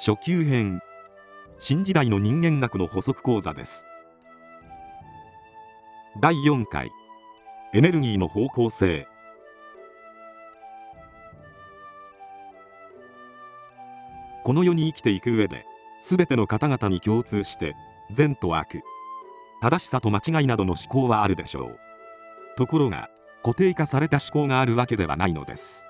初級編。新時代の人間学の補足講座です。第4回。エネルギーの方向性。この世に生きていく上で全ての方々に共通して善と悪正しさと間違いなどの思考はあるでしょう。ところが固定化された思考があるわけではないのです。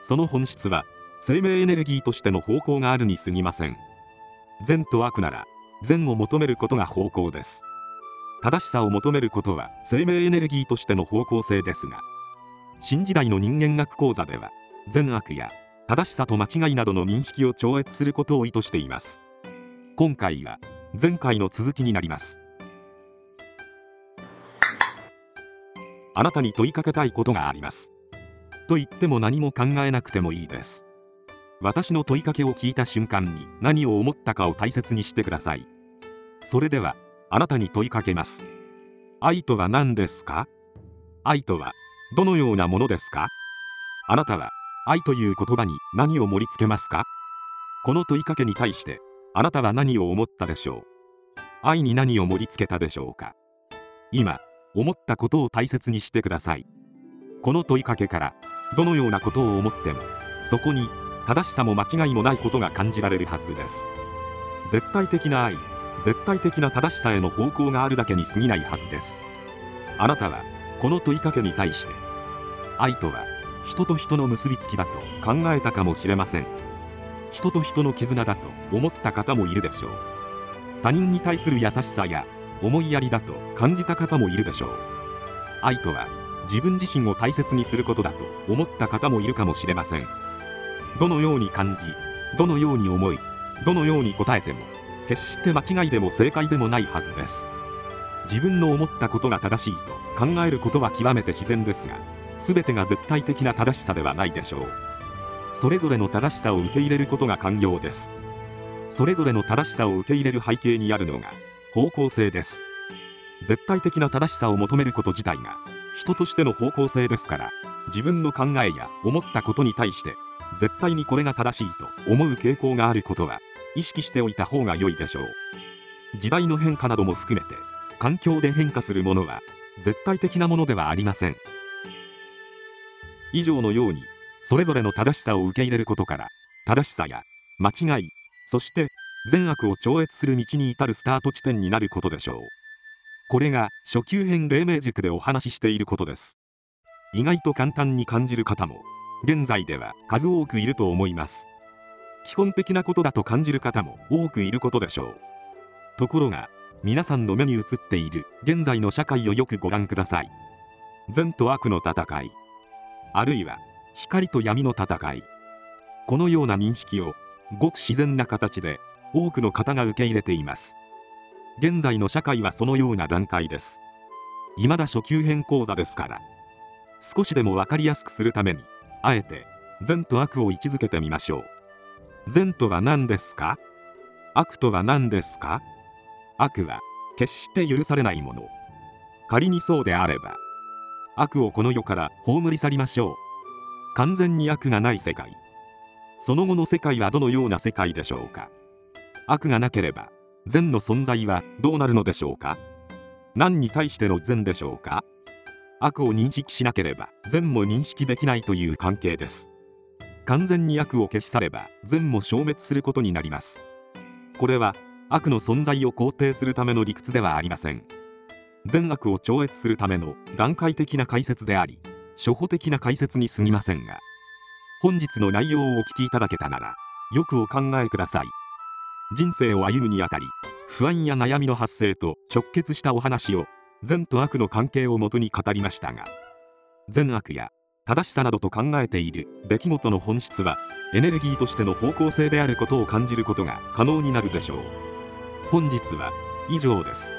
その本質は生命エネルギーとしての方向があるに過ぎません。善と悪なら善を求めることが方向です。正しさを求めることは生命エネルギーとしての方向性ですが新時代の人間学講座では善悪や正しさと間違いなどの認識を超越することを意図しています。今回は前回の続きになります。あなたに問いかけたいことがあります。と言っても何も考えなくてもいいです。私の問いかけを聞いた瞬間に何を思ったかを大切にしてください。それではあなたに問いかけます。愛とは何ですか？愛とはどのようなものですか？あなたは愛という言葉に何を盛り付けますか？この問いかけに対してあなたは何を思ったでしょう？愛に何を盛り付けたでしょうか？今思ったことを大切にしてください。この問いかけからどのようなことを思ってもそこに正しさも間違いもないことが感じられるはずです。絶対的な愛絶対的な正しさへの方向があるだけに過ぎないはずです。あなたはこの問いかけに対して愛とは人と人の結びつきだと考えたかもしれません。人と人の絆だと思った方もいるでしょう。他人に対する優しさや思いやりだと感じた方もいるでしょう。愛とは自分自身を大切にすることだと思った方もいるかもしれません。どのように感じどのように思いどのように答えても決して間違いでも正解でもないはずです。自分の思ったことが正しいと考えることは極めて自然ですが全てが絶対的な正しさではないでしょう。それぞれの正しさを受け入れることが寛容です。それぞれの正しさを受け入れる背景にあるのが方向性です。絶対的な正しさを求めること自体が人としての方向性ですから自分の考えや思ったことに対して絶対にこれが正しいと思う傾向があることは意識しておいた方が良いでしょう。時代の変化なども含めて環境で変化するものは絶対的なものではありません。以上のようにそれぞれの正しさを受け入れることから正しさや間違いそして善悪を超越する道に至るスタート地点になることでしょう。これが初級編黎明塾でお話ししていることです。意外と簡単に感じる方も現在では数多くいると思います。基本的なことだと感じる方も多くいることでしょう。ところが皆さんの目に映っている現在の社会をよくご覧ください。善と悪の戦い。あるいは光と闇の戦い。このような認識をごく自然な形で多くの方が受け入れています。現在の社会はそのような段階です。未だ初級編講座ですから少しでも分かりやすくするためにあえて善と悪を位置づけてみましょう。善とは何ですか？悪とは何ですか？悪は決して許されないもの。仮にそうであれば悪をこの世から葬り去りましょう。完全に悪がない世界。その後の世界はどのような世界でしょうか？悪がなければ善の存在はどうなるのでしょうか？何に対しての善でしょうか？悪を認識しなければ善も認識できないという関係です。完全に悪を消し去れば善も消滅することになります。これは悪の存在を肯定するための理屈ではありません。善悪を超越するための段階的な解説であり初歩的な解説に過ぎませんが本日の内容をお聞きいただけたならよくお考えください。人生を歩むにあたり不安や悩みの発生と直結したお話を善と悪の関係をもとに語りましたが善悪や正しさなどと考えている出来事の本質はエネルギーとしての方向性であることを感じることが可能になるでしょう。本日は以上です。